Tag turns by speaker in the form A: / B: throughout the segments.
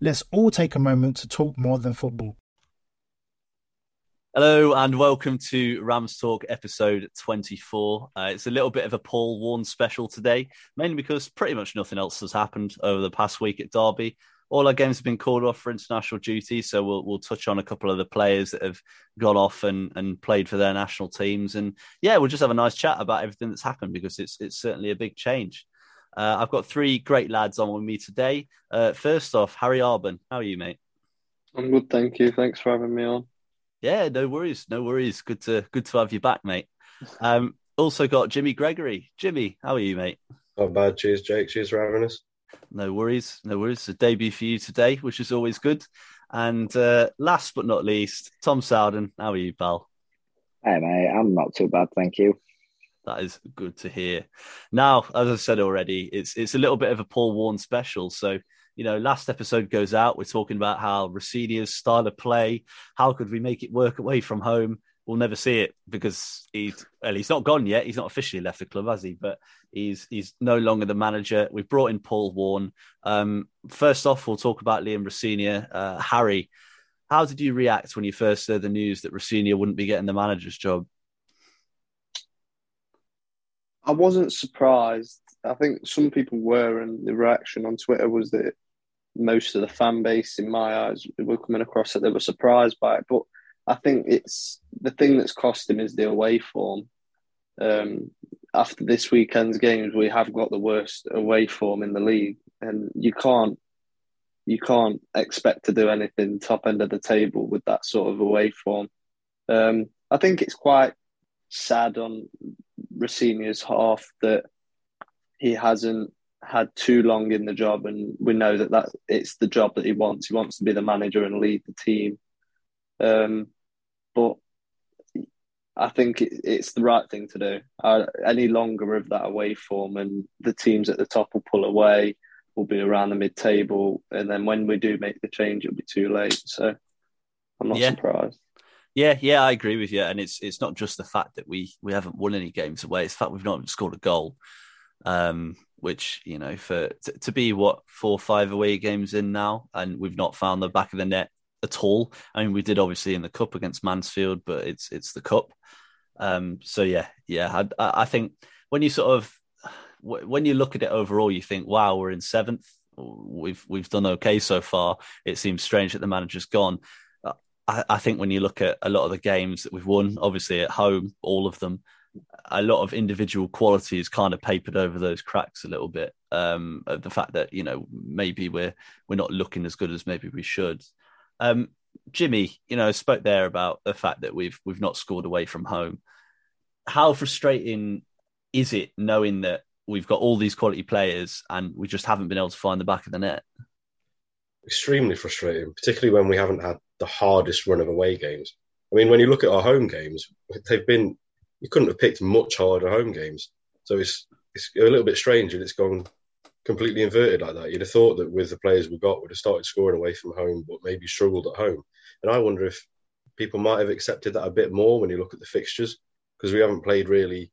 A: Let's all take a moment to talk more than football.
B: Hello and welcome to Rams Talk episode 24. Uh, it's a little bit of a Paul Warne special today, mainly because pretty much nothing else has happened over the past week at Derby. All our games have been called off for international duty, so we'll we'll touch on a couple of the players that have gone off and, and played for their national teams, and yeah, we'll just have a nice chat about everything that's happened because it's it's certainly a big change. Uh, I've got three great lads on with me today. Uh, first off, Harry Arbon. How are you, mate?
C: I'm good, thank you. Thanks for having me on.
B: Yeah, no worries, no worries. Good to good to have you back, mate. Um, also got Jimmy Gregory. Jimmy, how are you, mate?
D: Not bad. Cheers, Jake. Cheers for having us.
B: No worries, no worries. A debut for you today, which is always good. And uh, last but not least, Tom Sowden. How are you, pal?
E: Hey, mate. I'm not too bad, thank you.
B: That is good to hear. Now, as I said already, it's it's a little bit of a Paul Warne special. So, you know, last episode goes out. We're talking about how Rosenior's style of play. How could we make it work away from home? We'll never see it because he's well, he's not gone yet. He's not officially left the club, has he? But he's he's no longer the manager. We've brought in Paul Warne. Um, first off, we'll talk about Liam Rosenior. Uh, Harry, how did you react when you first heard the news that Rosenior wouldn't be getting the manager's job?
C: I wasn't surprised. I think some people were, and the reaction on Twitter was that most of the fan base, in my eyes, were coming across that they were surprised by it. But I think it's the thing that's cost him is the away form. Um, after this weekend's games, we have got the worst away form in the league, and you can't you can't expect to do anything top end of the table with that sort of away form. Um, I think it's quite sad on Rosenior's half that he hasn't had too long in the job, and we know that that it's the job that he wants. He wants to be the manager and lead the team. Um, but I think it, it's the right thing to do. Uh, any longer of that away form, and the teams at the top will pull away. Will be around the mid-table, and then when we do make the change, it'll be too late. So I'm not
B: Yeah.
C: surprised.
B: Yeah, yeah, I agree with you. And it's it's not just the fact that we we haven't won any games away; it's the fact we've not scored a goal. Um, which you know, for to, to be what four five away games in now, and we've not found the back of the net at all. I mean, we did obviously in the cup against Mansfield, but it's it's the cup. Um, so yeah, yeah, I I think when you sort of when you look at it overall, you think, wow, we're in seventh. We've we've done okay so far. It seems strange that the manager's gone. I, I think when you look at a lot of the games that we've won, obviously at home, all of them, a lot of individual qualities kind of papered over those cracks a little bit. Um, the fact that you know maybe we're we're not looking as good as maybe we should. Um, Jimmy, you know, spoke there about the fact that we've we've not scored away from home. How frustrating is it knowing that we've got all these quality players and we just haven't been able to find the back of the net?
D: Extremely frustrating, particularly when we haven't had the hardest run of away games. I mean, when you look at our home games, they've been you couldn't have picked much harder home games. So it's it's a little bit strange and it's gone completely inverted like that. You'd have thought that with the players we got, we'd have started scoring away from home, but maybe struggled at home. And I wonder if people might have accepted that a bit more when you look at the fixtures because we haven't played really,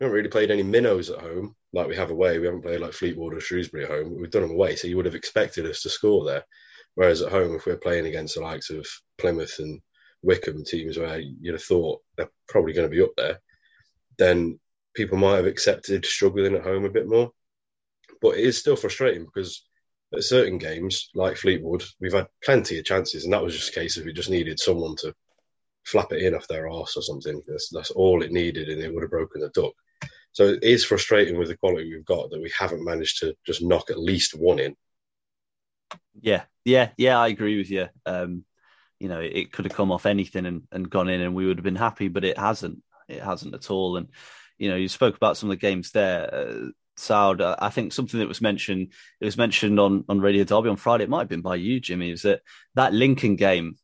D: we haven't really played any minnows at home like we have away. We haven't played like Fleetwood or Shrewsbury at home. We've done them away, so you would have expected us to score there. Whereas at home, if we're playing against the likes of Plymouth and Wycombe teams where you'd have thought they're probably going to be up there, then people might have accepted struggling at home a bit more. But it is still frustrating because at certain games, like Fleetwood, we've had plenty of chances, and that was just a case of we just needed someone to flap it in off their arse or something. That's, that's all it needed, and it would have broken the duck. So it is frustrating with the quality we've got that we haven't managed to just knock at least one in.
B: Yeah, yeah, yeah. I agree with you. Um, you know, it could have come off anything and, and gone in, and we would have been happy, but it hasn't. It hasn't at all. And you know, you spoke about some of the games there. Uh, Saud, I think something that was mentioned, it was mentioned on, on Radio Derby on Friday, it might have been by you, Jimmy, is that that Lincoln game,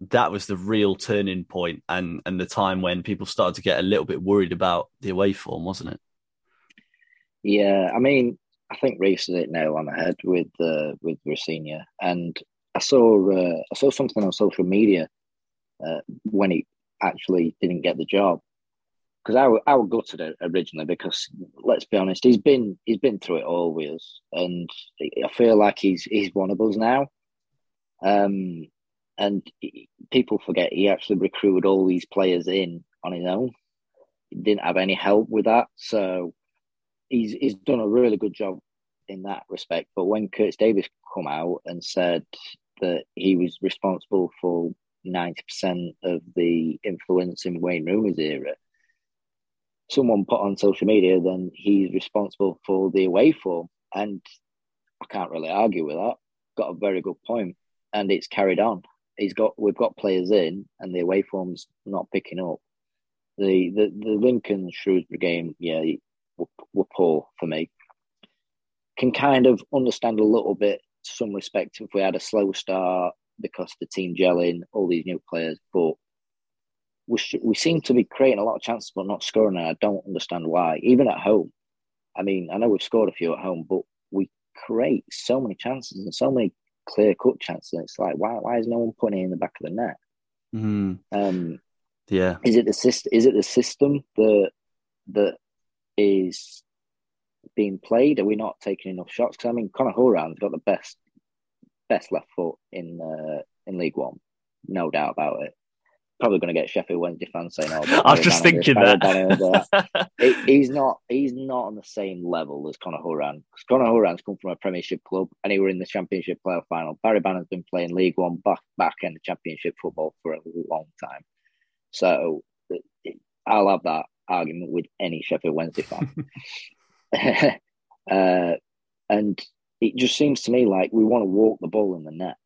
B: that was the real turning point and, and the time when people started to get a little bit worried about the away form, wasn't it?
E: Yeah, I mean, I think Reese hit it nail on the head with uh, with Rosenior, and I saw uh, I saw something on social media uh, when he actually didn't get the job, because I, I gutted it originally because let's be honest, he's been he's been through it all with us, and I feel like he's he's one of us now. Um, and people forget he actually recruited all these players in on his own. He didn't have any help with that, so he's he's done a really good job in that respect. But when Curtis Davies come out and said that he was responsible for ninety percent of the influence in Wayne Rooney's era, someone put on social media, then he's responsible for the away form. And I can't really argue with that. Got a very good point, and it's carried on. He's got we've got players in, and the away form's not picking up. The the the Lincoln Shrewsbury game, yeah, were, were poor for me. Can kind of understand a little bit, some respect, if we had a slow start because the team gelling, all these new players, but we, sh- we seem to be creating a lot of chances but not scoring, and I don't understand why. Even at home, I mean, I know we've scored a few at home, but we create so many chances and so many clear cut chances. And it's like, why why is no one putting it in the back of the net?
B: Mm.
E: Um,
B: yeah,
E: is it the system? Is it the system that that is being played? Are we not taking enough shots? Because I mean, Conor Hourihane's got the best best left foot in uh, in League One, no doubt about it probably going to get Sheffield Wednesday fans saying, "Oh,
B: I was just thinking that
E: it, he's not he's not on the same level as Conor Hourihane because Conor Hourihane's come from a Premiership club and he were in the Championship playoff final. Barry Bannan's been playing League One back back in the Championship football for a long time, so I'll have that argument with any Sheffield Wednesday fan. uh, and it just seems to me like we want to walk the ball in the net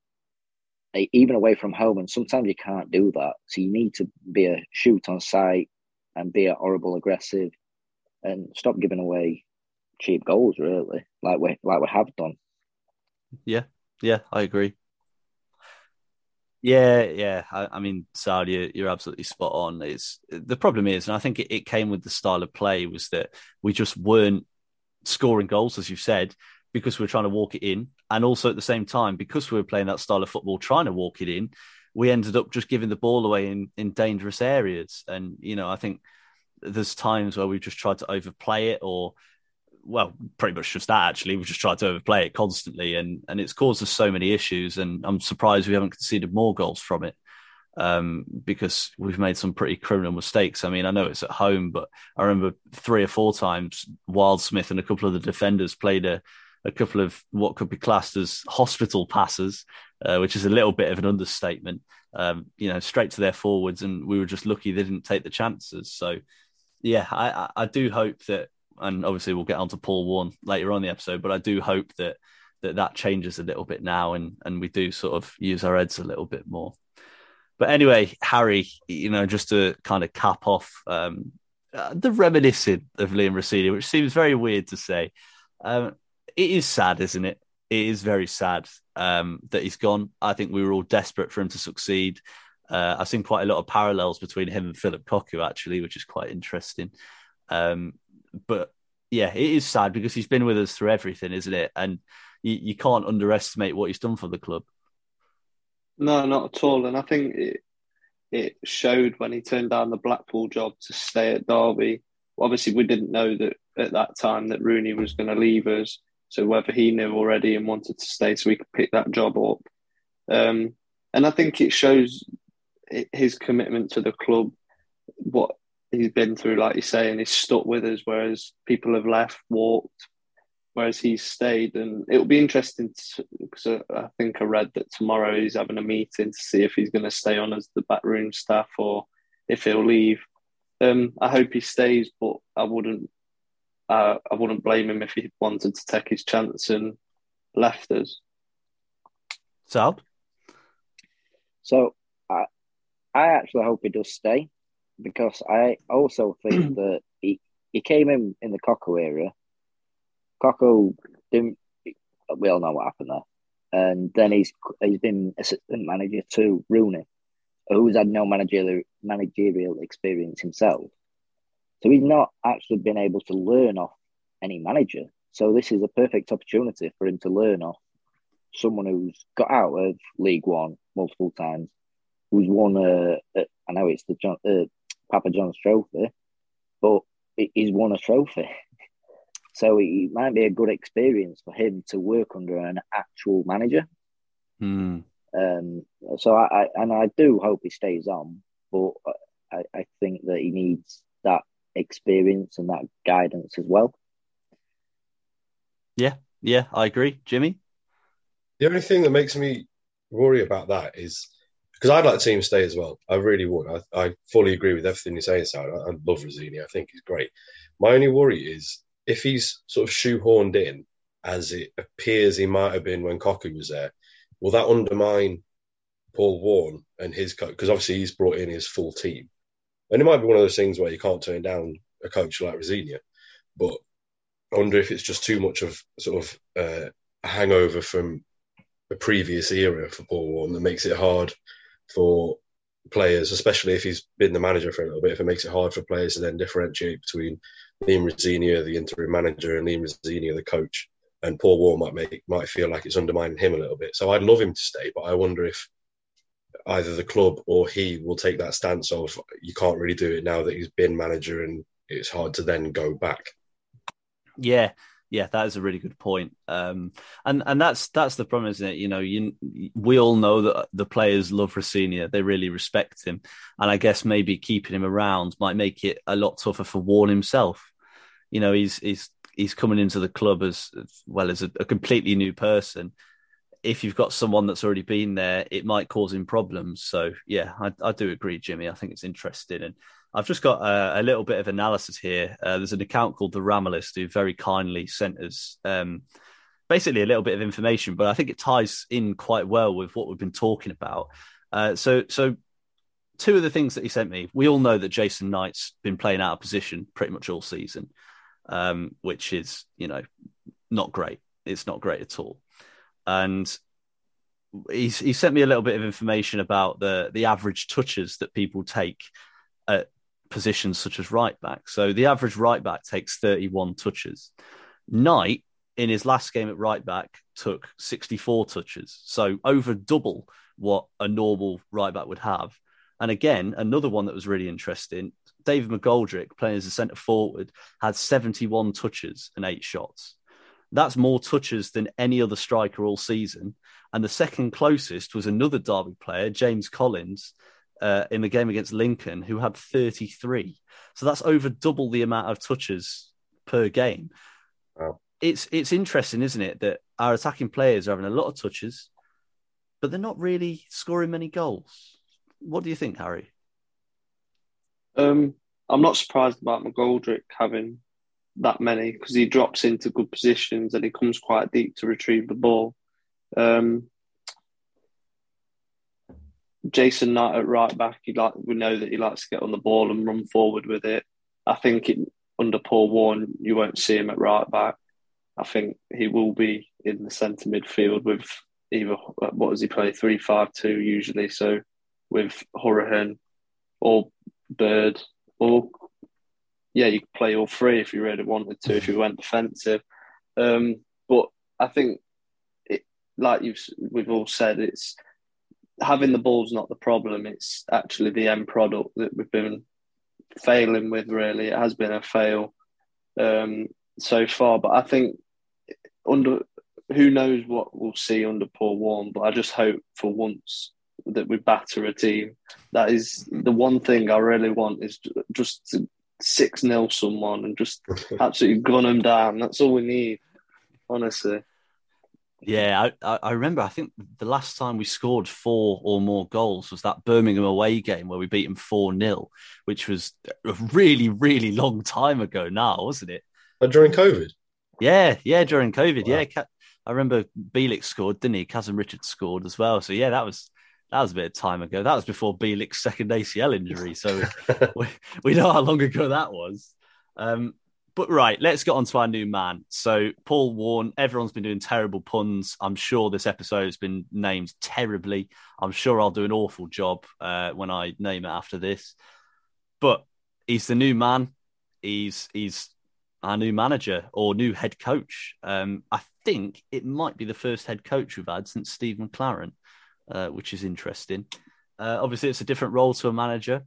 E: even away from home. And sometimes you can't do that. So you need to be a shoot on sight and be a horrible aggressive and stop giving away cheap goals, really, like we like we have done.
B: Yeah, yeah, I agree. Yeah, yeah. I, I mean, Sal, you're absolutely spot on. It's the problem is, and I think it, it came with the style of play was that we just weren't scoring goals, as you said, because we we're trying to walk it in and also at the same time, because we were playing that style of football, trying to walk it in, we ended up just giving the ball away in, in dangerous areas. And, you know, I think there's times where we've just tried to overplay it or, well, pretty much just that actually. We've just tried to overplay it constantly and, and it's caused us so many issues. And I'm surprised we haven't conceded more goals from it um, because we've made some pretty criminal mistakes. I mean, I know it's at home, but I remember three or four times Wildsmith and a couple of the defenders played a, a couple of what could be classed as hospital passes, uh, which is a little bit of an understatement. Um, you know, straight to their forwards, and we were just lucky they didn't take the chances. So, yeah, I, I do hope that, and obviously we'll get on to Paul Warne later on the episode, but I do hope that that that changes a little bit now, and and we do sort of use our heads a little bit more. But anyway, Harry, you know, just to kind of cap off um, uh, the reminiscing of Liam Rosenior, which seems very weird to say. Um, it is sad, isn't it? It is very sad um, that he's gone. I think we were all desperate for him to succeed. Uh, I've seen quite a lot of parallels between him and Philip Cocu, actually, which is quite interesting. Um, but yeah, it is sad because he's been with us through everything, isn't it? And you, you can't underestimate what he's done for the club.
C: No, not at all. And I think it, it showed when he turned down the Blackpool job to stay at Derby. Obviously, we didn't know that at that time that Rooney was going to leave us. So whether he knew already and wanted to stay so he could pick that job up. Um, and I think it shows his commitment to the club, what he's been through, like you say, and he's stuck with us, whereas people have left, walked, whereas he's stayed. And it'll be interesting because I think I read that tomorrow he's having a meeting to see if he's going to stay on as the backroom staff or if he'll leave. Um, I hope he stays, but I wouldn't. Uh, I wouldn't blame him if he wanted to take his chance and left us.
B: Sal?
E: So I, I actually hope he does stay because I also think that he, he came in in the Cocu era. Cocu didn't. We all know what happened there, and then he's he's been assistant manager to Rooney, who's had no managerial managerial experience himself. So he's not actually been able to learn off any manager. So this is a perfect opportunity for him to learn off someone who's got out of League One multiple times, who's won a, a I know it's the John, uh, Papa John's Trophy, but he's won a trophy. so it might be a good experience for him to work under an actual manager.
B: Mm.
E: Um, so I, I, and I do hope he stays on, but I, I think that he needs that experience and that guidance as well.
B: Yeah, yeah, I agree, Jimmy.
D: The only thing that makes me worry about that is because I'd like to see him stay as well. I really would. I, I fully agree with everything you're saying, Sal. I, I love Rosenior. I think he's great. My only worry is if he's sort of shoehorned in, as it appears he might have been when Cocu was there, will that undermine Paul Warne and his coach? Because obviously he's brought in his full team. And it might be one of those things where you can't turn down a coach like Rosenior. But I wonder if it's just too much of sort of uh, a hangover from a previous era for Paul Warne that makes it hard for players, especially if he's been the manager for a little bit, if it makes it hard for players to then differentiate between Liam Rosenior, the interim manager, and Liam Rosenior, the coach. And Paul Warne might make might feel like it's undermining him a little bit. So I'd love him to stay, but I wonder if either the club or he will take that stance of you can't really do it now that he's been manager and it's hard to then go back.
B: Yeah, yeah, that is a really good point. Um, and and that's that's the problem, isn't it? You know, you we all know that the players love Rosenior; they really respect him, and I guess maybe keeping him around might make it a lot tougher for Warne himself. You know, he's he's he's coming into the club as, as well as a, a completely new person. If you've got someone that's already been there, it might cause him problems. So yeah, I, I do agree, Jimmy. I think it's interesting and I've just got a, a little bit of analysis here. Uh, there's an account called the Ramalist who very kindly sent us um, basically a little bit of information, but I think it ties in quite well with what we've been talking about. Uh, so, so two of the things that he sent me, we all know that Jason Knight's been playing out of position pretty much all season, um, which is you know not great. It's not great at all, and he's he sent me a little bit of information about the the average touches that people take at positions such as right back. So the average right back takes 31 touches. Knight in his last game at right back took 64 touches. So over double what a normal right back would have. And again, another one that was really interesting David McGoldrick, playing as a centre forward, had 71 touches and eight shots. That's more touches than any other striker all season. And the second closest was another Derby player, James Collins, uh, in the game against Lincoln, who had 33. So that's over double the amount of touches per game.
D: Wow.
B: It's it's interesting, isn't it, that our attacking players are having a lot of touches, but they're not really scoring many goals. What do you think, Harry?
C: Um, I'm not surprised about McGoldrick having that many because he drops into good positions and he comes quite deep to retrieve the ball. Um, Jason Knight at right back, he like we know that he likes to get on the ball and run forward with it. I think it, under Paul Warne, you won't see him at right back. I think he will be in the centre midfield with either what does he play three five two usually, so with Hourihane or Bird or yeah, you could play all three if you really wanted to if you went defensive. Um, but I think it, like you've we've all said, it's having the ball's not the problem. It's actually the end product that we've been failing with. Really, it has been a fail um, so far. But I think under who knows what we'll see under Paul Warne. But I just hope for once that we batter a team. That is the one thing I really want is just to six 0 someone and just absolutely gun them down. That's all we need, honestly.
B: Yeah, I, I remember. I think the last time we scored four or more goals was that Birmingham away game where we beat them four 0 which was a really, really long time ago now, wasn't it?
D: But during COVID.
B: Yeah, yeah, during COVID. Wow. Yeah, I remember Bielik scored, didn't he? Kazim-Richards scored as well. So yeah, that was that was a bit of time ago. That was before Bielik's second ACL injury. So we, we know how long ago that was. Um, but right, let's get on to our new man. So Paul Warne, everyone's been doing terrible puns. I'm sure this episode has been named terribly. I'm sure I'll do an awful job uh, when I name it after this. But he's the new man. He's he's our new manager or new head coach. Um, I think it might be the first head coach we've had since Steve McClaren, uh, which is interesting. Uh, obviously, it's a different role to a manager.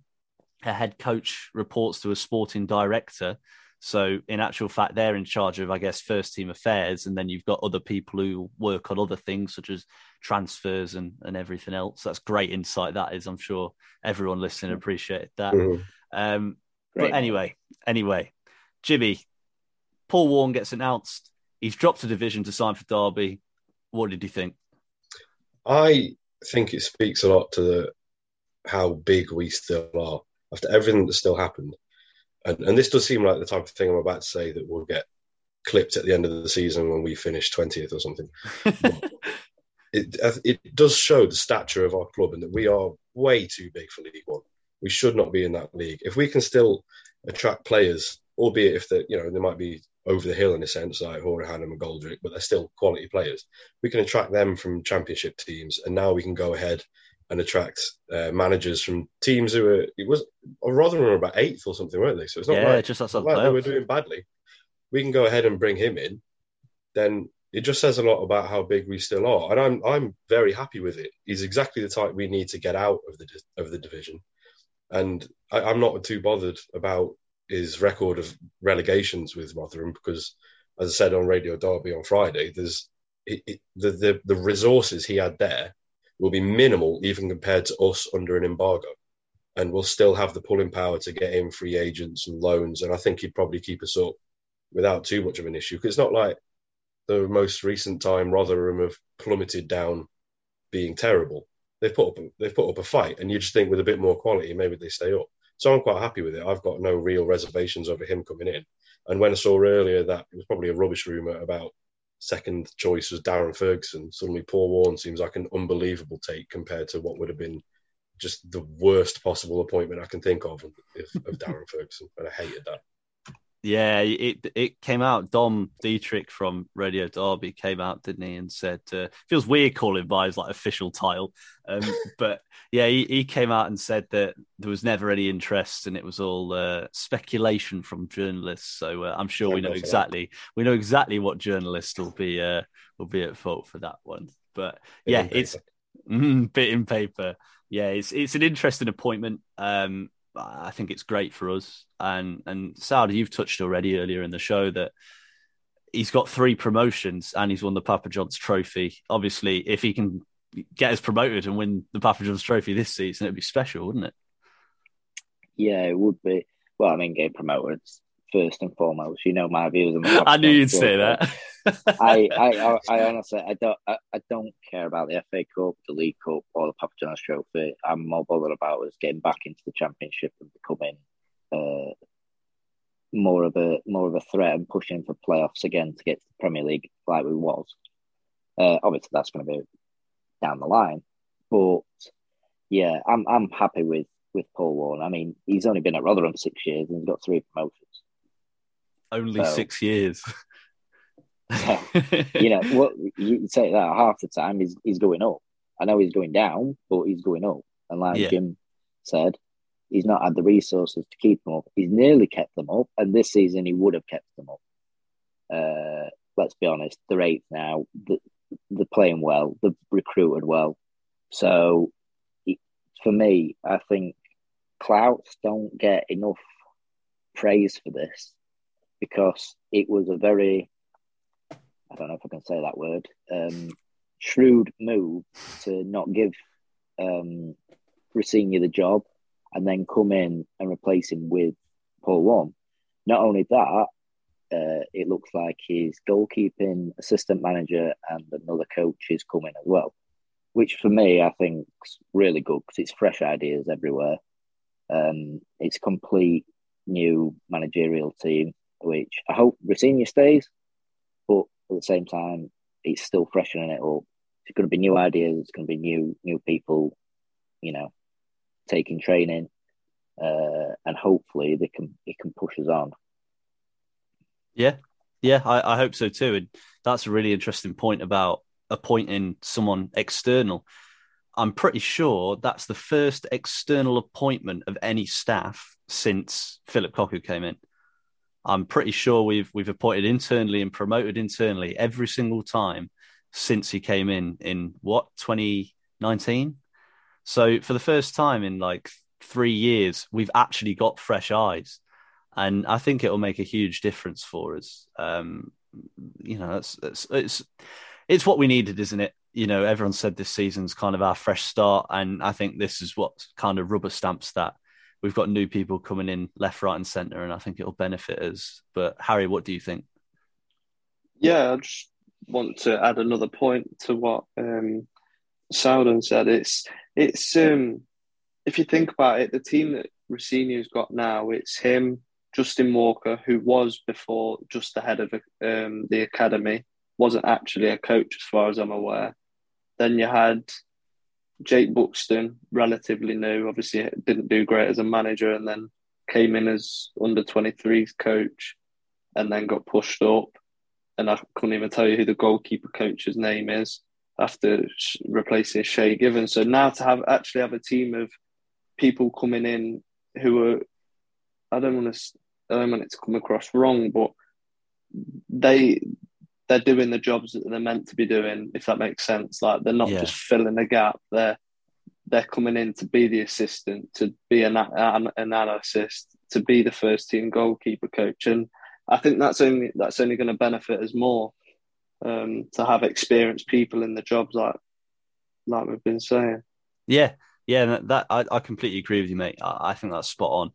B: A head coach reports to a sporting director. So, in actual fact, they're in charge of, I guess, first team affairs. And then you've got other people who work on other things, such as transfers and, and everything else. That's great insight, that is. I'm sure everyone listening appreciated that. Mm-hmm. Um, but anyway, anyway, Jimmy, Paul Warne gets announced. He's dropped a division to sign for Derby. What did you think?
D: I think it speaks a lot to the, how big we still are after everything that still happened. And, and this does seem like the type of thing I'm about to say that will get clipped at the end of the season when we finish 20th or something. it, it does show the stature of our club and that we are way too big for League One. We should not be in that league. If we can still attract players, albeit if they, you know, they might be over the hill in a sense, like Hourihane and McGoldrick, but they're still quality players. We can attract them from championship teams, and now we can go ahead and attract uh, managers from teams who were it was rather than about eighth or something, weren't they? So it's not
B: yeah,
D: like,
B: just
D: not like they were doing badly. We can go ahead and bring him in. Then it just says a lot about how big we still are, and I'm I'm very happy with it. He's exactly the type we need to get out of the of the division, and I, I'm not too bothered about his record of relegations with Rotherham because, as I said on Radio Derby on Friday, there's it, it, the, the the resources he had there will be minimal even compared to us under an embargo, and we'll still have the pulling power to get in free agents and loans, and I think he'd probably keep us up without too much of an issue because it's not like the most recent time Rotherham have plummeted down being terrible. They've put up they've put up a fight, and you just think with a bit more quality, maybe they stay up. So I'm quite happy with it. I've got no real reservations over him coming in. And when I saw earlier that it was probably a rubbish rumour about second choice was Darren Ferguson, suddenly Paul Warne seems like an unbelievable take compared to what would have been just the worst possible appointment I can think of of, of Darren Ferguson. And I hated that.
B: Yeah, it it came out. Dom Dietrich from Radio Derby came out, didn't he, and said uh, feels weird calling by his like official title, um, but yeah, he, he came out and said that there was never any interest and it was all uh, speculation from journalists. So uh, I'm sure we know exactly we know exactly what journalists will be uh, will be at fault for that one. But yeah, it's mm, bit in paper. Yeah, it's it's an interesting appointment. Um, I think it's great for us. And and Saudi, you've touched already earlier in the show that he's got three promotions and he's won the Papa John's Trophy. Obviously, if he can get us promoted and win the Papa John's Trophy this season, it'd be special, wouldn't it?
E: Yeah, it would be. Well, I mean, getting promoted first and foremost. You know my views. On
B: I knew you'd say that.
E: I, I, I, honestly, I don't, I, I, don't care about the FA Cup, the League Cup, or the Papa John's Trophy. I'm more bothered about us getting back into the Championship and becoming uh, more of a more of a threat and pushing for playoffs again to get to the Premier League like we was. Uh, obviously, that's going to be down the line, but yeah, I'm I'm happy with with Paul Warne. I mean, he's only been at Rotherham six years and he's got three promotions.
B: Only so, six years.
E: you know what you say that half the time he's he's going up. I know he's going down, but he's going up. And like yeah. Jim said, he's not had the resources to keep them up. He's nearly kept them up, and this season he would have kept them up. Uh, let's be honest, they're eighth now. They're playing well. They've recruited well. So, for me, I think Clowes don't get enough praise for this because it was a very, I don't know if I can say that word, um, shrewd move to not give um, Rosenior the job and then come in and replace him with Paul Warne. Not only that, uh, it looks like his goalkeeping assistant manager and another coach is coming as well, which for me I think is really good because it's fresh ideas everywhere. Um, it's complete new managerial team, which I hope Rosenior stays, but at the same time, it's still freshening it up. It's going to be new ideas. It's going to be new new people, you know, taking training, uh, and hopefully they can it can push us on.
B: Yeah, yeah, I, I hope so too. And that's a really interesting point about appointing someone external. I'm pretty sure that's the first external appointment of any staff since Philip Cocu came in. I'm pretty sure we've we've appointed internally and promoted internally every single time since he came in in what 2019. So for the first time in like three years, we've actually got fresh eyes and I think it will make a huge difference for us. Um, you know, it's, it's it's it's what we needed, isn't it? You know, everyone said this season's kind of our fresh start, and I think this is what kind of rubber stamps that. We've got new people coming in left, right, and centre, and I think it'll benefit us. But Harry, what do you think?
C: Yeah, I just want to add another point to what um, said. It's it's um, if you think about it, the team that Rosenior's got now, it's him, Justin Walker, who was before just the head of um, the academy, wasn't actually a coach as far as I'm aware. Then you had Jake Buxton, relatively new, obviously didn't do great as a manager, and then came in as under 23s coach, and then got pushed up. And I couldn't even tell you who the goalkeeper coach's name is after replacing Shay Given. So now to have actually have a team of people coming in who are, I don't want to I don't want it to come across wrong, but they they're doing the jobs that they're meant to be doing, if that makes sense. Like they're not yeah. just filling a gap. They're they're coming in to be the assistant, to be an, an analyst, to be the first team goalkeeper coach, and I think that's only that's only going to benefit us more um, to have experienced people in the jobs, like like we've been saying.
B: Yeah, yeah, that I, I completely agree with you, mate. I, I think that's spot on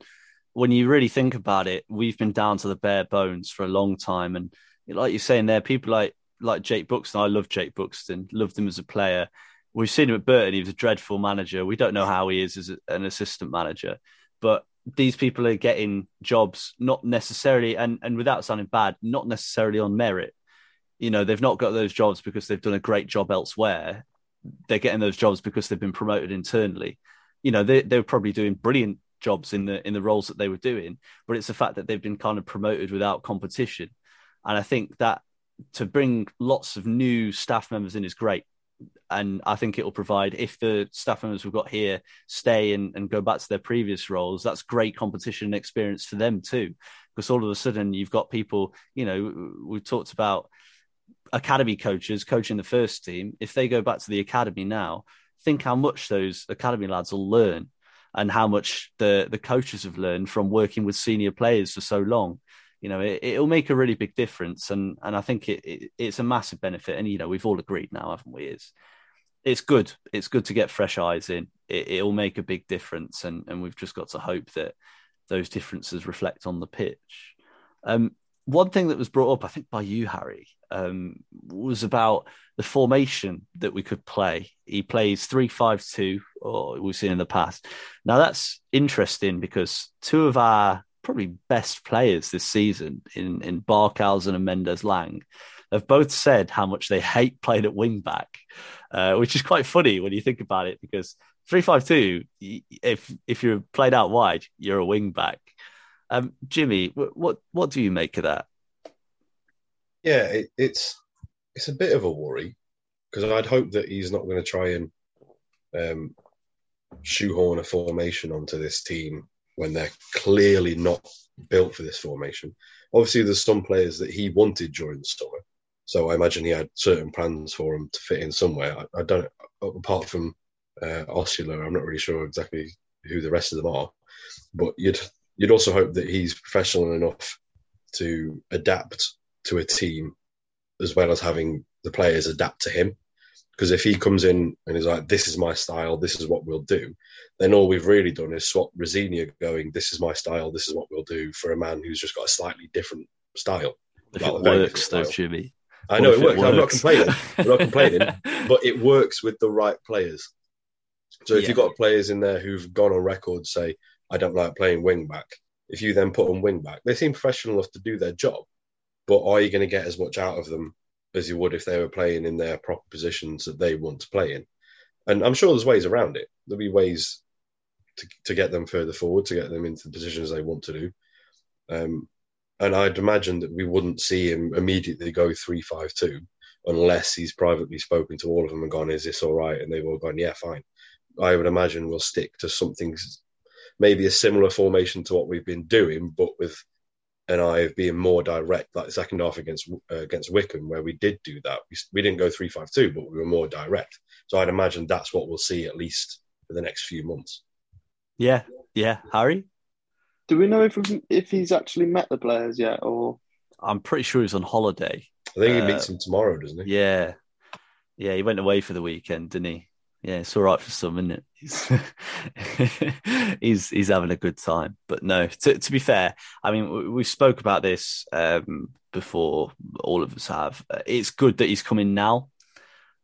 B: when you really think about it, we've been down to the bare bones for a long time. And like you're saying there, people like like Jake Buxton, I love Jake Buxton, loved him as a player. We've seen him at Burton, he was a dreadful manager. We don't know how he is as an assistant manager, but these people are getting jobs not necessarily and, and without sounding bad, not necessarily on merit. You know, they've not got those jobs because they've done a great job elsewhere. They're getting those jobs because they've been promoted internally. You know, they, they're probably doing brilliant jobs in the in the roles that they were doing, but it's the fact that they've been kind of promoted without competition. And I think that to bring lots of new staff members in is great. And I think it will provide, if the staff members we've got here stay and, and go back to their previous roles, that's great competition and experience for them too. Because all of a sudden you've got people, you know, we've talked about academy coaches coaching the first team. If they go back to the academy now, think how much those academy lads will learn and how much the the coaches have learned from working with senior players for so long. You know, it, it'll make a really big difference, and and I think it, it, it's a massive benefit. And you know, we've all agreed now, haven't we? Is it's good. It's good to get fresh eyes in. It, will make a big difference, and and we've just got to hope that those differences reflect on the pitch. Um, one thing that was brought up, I think, by you, Harry, um, was about the formation that we could play. He plays three five two, or we've seen in the past. Now that's interesting because two of our probably best players this season in in Barkhuizen and Mendez-Laing have both said how much they hate playing at wing back, uh, which is quite funny when you think about it because three five two, if if you're played out wide, you're a wing back. Um, Jimmy, what what do you make of that?
D: Yeah, it, it's it's a bit of a worry because I'd hope that he's not going to try and um, shoehorn a formation onto this team when they're clearly not built for this formation. Obviously, there's some players that he wanted during the summer, so I imagine he had certain plans for them to fit in somewhere. I, I don't, apart from uh, I'm not really sure exactly who the rest of them are, but you'd you'd also hope that he's professional enough to adapt to a team as well as having the players adapt to him. Because if he comes in and is like, "This is my style. This is what we'll do," then all we've really done is swap Rosenior going, "This is my style. This is what we'll do," for a man who's just got a slightly different style.
B: If it works, though. Jimmy.
D: I know
B: if
D: it works. I'm not complaining. I'm not complaining, but it works with the right players. So if
B: Yeah.
D: you've got players in there who've gone on record say, "I don't like playing wing back," if you then put them wing back, they seem professional enough to do their job. But are you going to get as much out of them as you would if they were playing in their proper positions that they want to play in? And I'm sure there's ways around it. There'll be ways to, to get them further forward, to get them into the positions they want to do. Um, and I'd imagine that we wouldn't see him immediately go three five two unless he's privately spoken to all of them and gone, "Is this all right?" And they've all gone, "Yeah, fine." I would imagine we'll stick to something, maybe a similar formation to what we've been doing, but with an I of being more direct, like the second half against uh, against Wycombe, where we did do that. We, we didn't go three five two, but we were more direct. So I'd imagine that's what we'll see at least for the next few months.
B: Yeah, yeah. Harry,
C: Do we know if if he's actually met the players yet, or
B: I'm pretty sure he's on holiday.
D: I think he
B: Uh,
D: meets them tomorrow, doesn't he?
B: Yeah, yeah. He went away for the weekend, didn't he? Yeah, it's all right for some, isn't it? He's he's, he's having a good time. But no, to, to be fair, I mean, we, we spoke about this um, before. All of us have. It's good that he's coming now.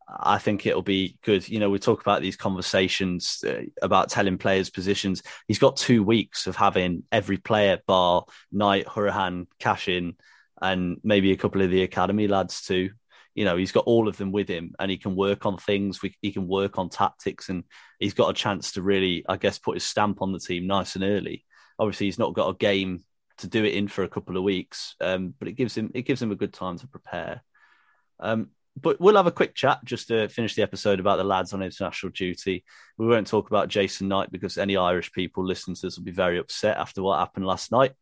B: I think it'll be good. You know, we talk about these conversations uh, about telling players positions. He's got two weeks of having every player bar Knight, Hourihane, Cashin, and maybe a couple of the academy lads too. You know, he's got all of them with him, and he can work on things. He can work on tactics, and he's got a chance to really, I guess, put his stamp on the team nice and early. Obviously, he's not got a game to do it in for a couple of weeks, um, but it gives him it gives him a good time to prepare. Um, but we'll have a quick chat just to finish the episode about the lads on international duty. We won't talk about Jason Knight because any Irish people listening to this will be very upset after what happened last night.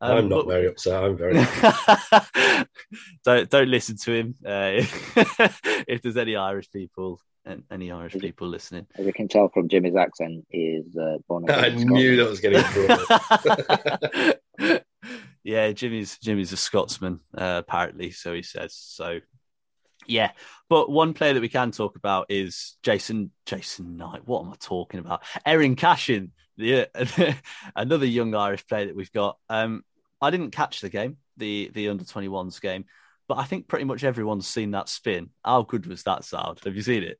B: Um,
D: I'm not
B: but-
D: very upset. I'm very.
B: don't don't listen to him. Uh, if there's any Irish people and any Irish people listening,
E: As you can tell from Jimmy's accent, he is uh, born and
D: I
E: raised
D: knew that was getting
B: yeah, Jimmy's Jimmy's a Scotsman, uh, apparently, so he says. So, yeah. But one player that we can talk about is Jason Jason Knight. What am I talking about? Eiran Cashin, the another young Irish player that we've got. Um, I didn't catch the game, the the under 21s game, but I think pretty much everyone's seen that spin. How good was that sound? Have you seen it?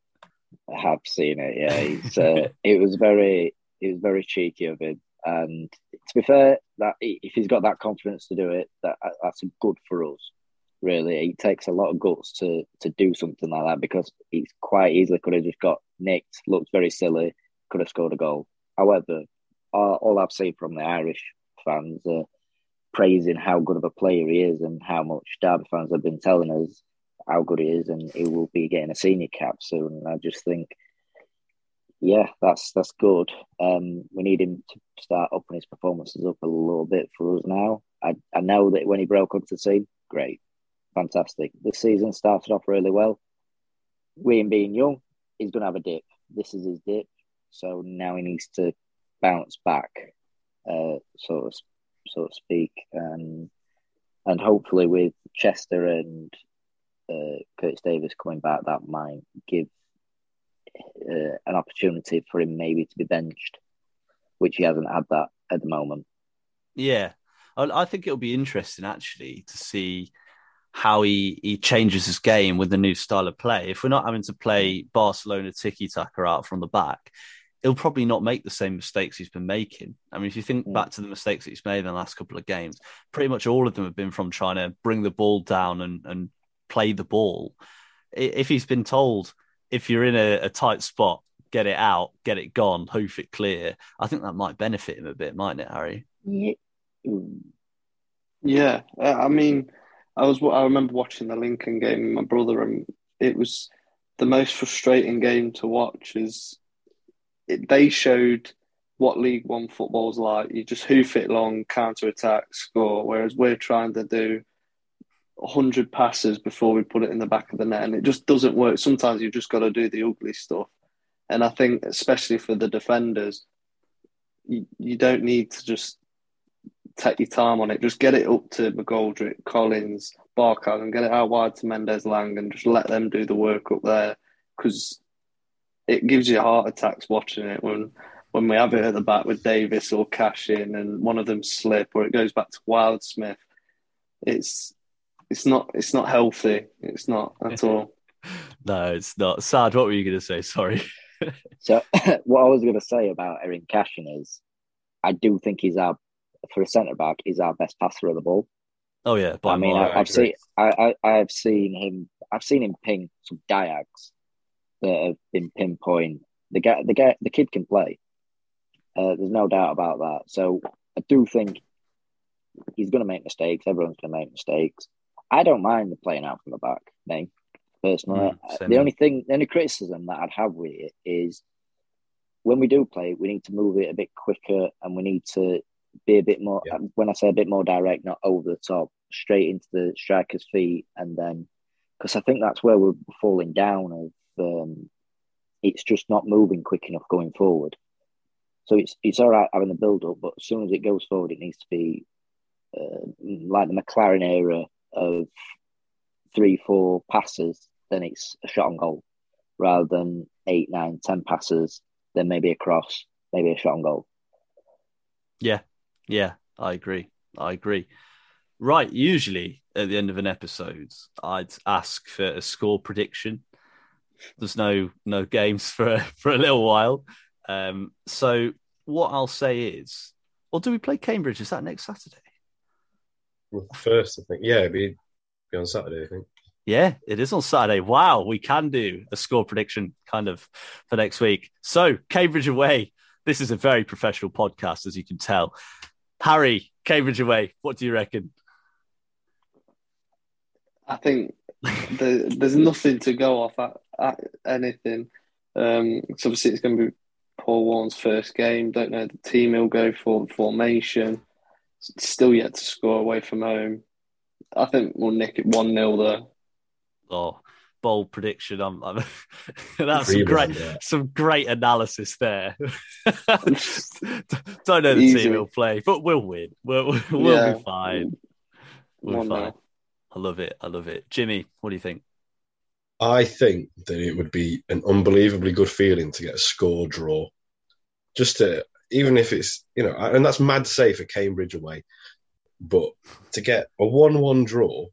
E: I have seen it. Yeah, uh, it was very, it was very cheeky of him. And to be fair, that if he's got that confidence to do it, that that's good for us. Really, it takes a lot of guts to to do something like that because he's quite easily could have just got nicked. Looked very silly. Could have scored a goal. However, all, all I've seen from the Irish fans are praising how good of a player he is and how much Derby fans have been telling us how good he is, and he will be getting a senior cap soon. I just think, yeah, that's that's good. Um, we need him to start upping his performances up a little bit for us now. I, I know that when he broke up the team, great, fantastic. This season started off really well. We him being young, he's going to have a dip. This is his dip, so now he needs to bounce back, uh, so to, so to speak, and and hopefully with Chester and uh, Curtis Davies coming back, that might give uh, an opportunity for him maybe to be benched, which he hasn't had that at the moment.
B: Yeah, I, I think it'll be interesting actually to see how he, he changes his game with the new style of play. If we're not having to play Barcelona tiki taka out from the back, he'll probably not make the same mistakes he's been making. I mean, if you think
E: Mm.
B: back to the mistakes that he's made in the last couple of games, pretty much all of them have been from trying to bring the ball down and, and play the ball. If he's been told, if you're in a, a tight spot, get it out, get it gone, hoof it clear, I think that might benefit him a bit, mightn't it, Harry?
E: Yeah.
C: Yeah, uh, I mean, I was I remember watching the Lincoln game with my brother, and it was the most frustrating game to watch. Is it, they showed what League One football's like. You just hoof it long, counter attack, score. Whereas we're trying to do hundred passes before we put it in the back of the net, and it just doesn't work. Sometimes you've just got to do the ugly stuff, and I think especially for the defenders, you, you don't need to just take your time on it. Just get it up to McGoldrick, Collins, Barkov, and get it out wide to Mendez-Laing and just let them do the work up there. because it gives you heart attacks watching it when when we have it at the back with Davies or Cashin and one of them slip or it goes back to Wildsmith. It's it's not it's not healthy. It's not at all.
B: no, it's not. Sad. What were you going to say? Sorry.
E: so what I was going to say about Eiran Cashin is, I do think he's our for a centre back. He's our best passer of the ball.
B: Oh yeah,
E: I mean, I, have seen I, I have seen him. I've seen him ping some diags that have been pinpoint. The guy, the guy, the kid can play. Uh, there's no doubt about that. So I do think he's going to make mistakes. Everyone's going to make mistakes. I don't mind the playing out from the back, name personally. Mm, the only thing, the only criticism that I'd have with it is when we do play, we need to move it a bit quicker and we need to be a bit more. Yeah. When I say a bit more direct, not over the top, straight into the striker's feet, and then because I think that's where we're falling down. Of um, it's just not moving quick enough going forward. So it's it's all right having the build up, but as soon as it goes forward, it needs to be uh, like the McClaren era of three, four passes, then it's a shot on goal, rather than eight, nine, ten passes, then maybe a cross, maybe a shot on goal.
B: Yeah, yeah, I agree. I agree. Right, usually at the end of an episode, I'd ask for a score prediction. There's no no games for for a little while, um, so what I'll say is, or do we play Cambridge? Is that next Saturday?
D: Well, first, I think. Yeah, it'd be, be on Saturday. I think.
B: Yeah, it is on Saturday. Wow, we can do a score prediction kind of for next week. So, Cambridge away. This is a very professional podcast, as you can tell. Harry, Cambridge away. What do you reckon?
C: I think the, there's nothing to go off at, at anything. Um, so obviously, it's going to be Paul Warne's first game. Don't know the team he'll go for, the formation. Still yet to score away from home. I think we'll nick it 1 0 there.
B: Oh, bold prediction. I'm, I'm that's some great, some great analysis there. Don't know the Easy. team will play, but we'll win. We'll, we'll yeah. be fine. We'll be fine. I love it. I love it. Jimmy, what do you think?
D: I think that it would be an unbelievably good feeling to get a score draw. Just to, even if it's, you know, and that's mad safe for Cambridge away, but to get a 1 1 draw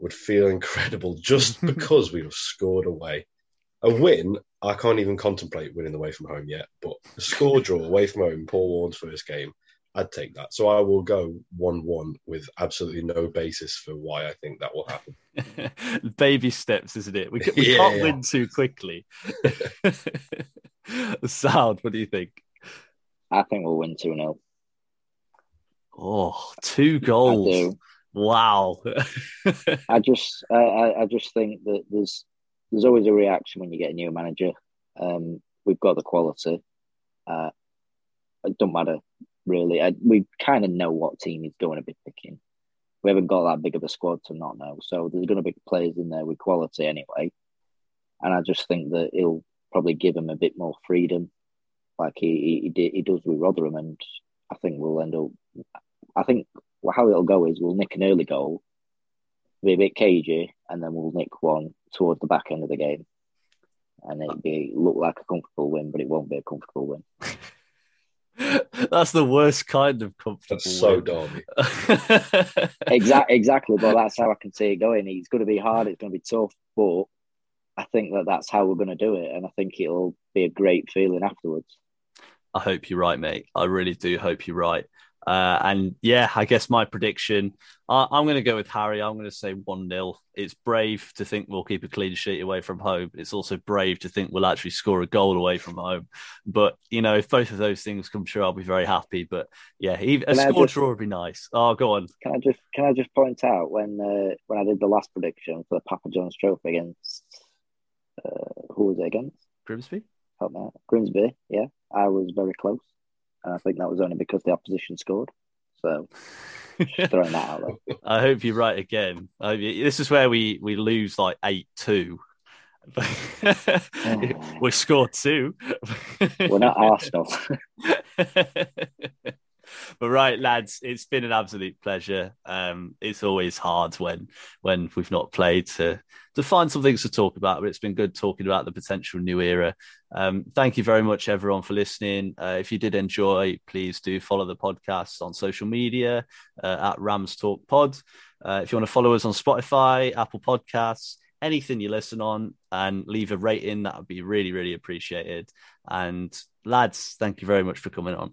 D: would feel incredible just because we have scored away. A win, I can't even contemplate winning away from home yet, but a score draw away from home, Paul Warne's first game, I'd take that. So I will go 1 1 with absolutely no basis for why I think that will happen.
B: Baby steps, isn't it? We, we yeah, can't yeah. win too quickly. Sound, what do you think?
E: I think we'll win 2 0.
B: Oh, two goals. Wow.
E: I just I, I just think that there's there's always a reaction when you get a new manager. Um, we've got the quality. Uh, it don't matter really. I, we kind of know what team he's going to be picking. We haven't got that big of a squad to not know, so there's going to be players in there with quality anyway. And I just think that he'll probably give him a bit more freedom, like he he, he does with Rotherham, and I think we'll end up. I think how it'll go is we'll nick an early goal, be a bit cagey, and then we'll nick one towards the back end of the game, and it'll be look like a comfortable win, but it won't be a comfortable win.
B: that's the worst kind of comfortable.
D: That's so Derby.
E: exactly, exactly. But that's how I can see it going. It's going to be hard. It's going to be tough, but I think that that's how we're going to do it, and I think it'll be a great feeling afterwards.
B: I hope you're right, mate. I really do hope you're right. Uh, and yeah, I guess my prediction, I, am going to go with Harry. I'm going to say 1 0. It's brave to think we'll keep a clean sheet away from home. It's also brave to think we'll actually score a goal away from home. But, you know, if both of those things come true, I'll be very happy. But yeah, even, a score just, draw would be nice. Oh, go on.
E: Can I just can I just point out when uh, when I did the last prediction for the Papa John's Trophy against, uh, who was it against?
B: Grimsby?
E: Help me out. Grimsby, yeah. I was very close. And I think that was only because the opposition scored. So throwing that out there.
B: I hope you're right again. this is where we, we lose like 8 2. we scored two.
E: We're not Arsenal.
B: But right, lads, it's been an absolute pleasure. Um, it's always hard when when we've not played to to find some things to talk about, but it's been good talking about the potential new era. Um, thank you very much, everyone, for listening. Uh, if you did enjoy, please do follow the podcast on social media uh, at Rams Talk Pod. Uh, if you want to follow us on Spotify, Apple Podcasts, anything you listen on, and leave a rating, that would be really, really appreciated. And lads, thank you very much for coming on.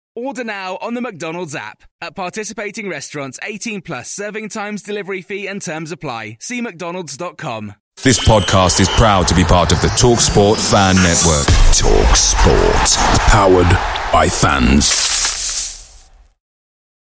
F: Order now on the McDonald's app. At participating restaurants, 18 plus serving times, delivery fee, and terms apply. See McDonald's.com.
G: This podcast is proud to be part of the TalkSport Fan Network.
H: Talk Sport. Powered by fans.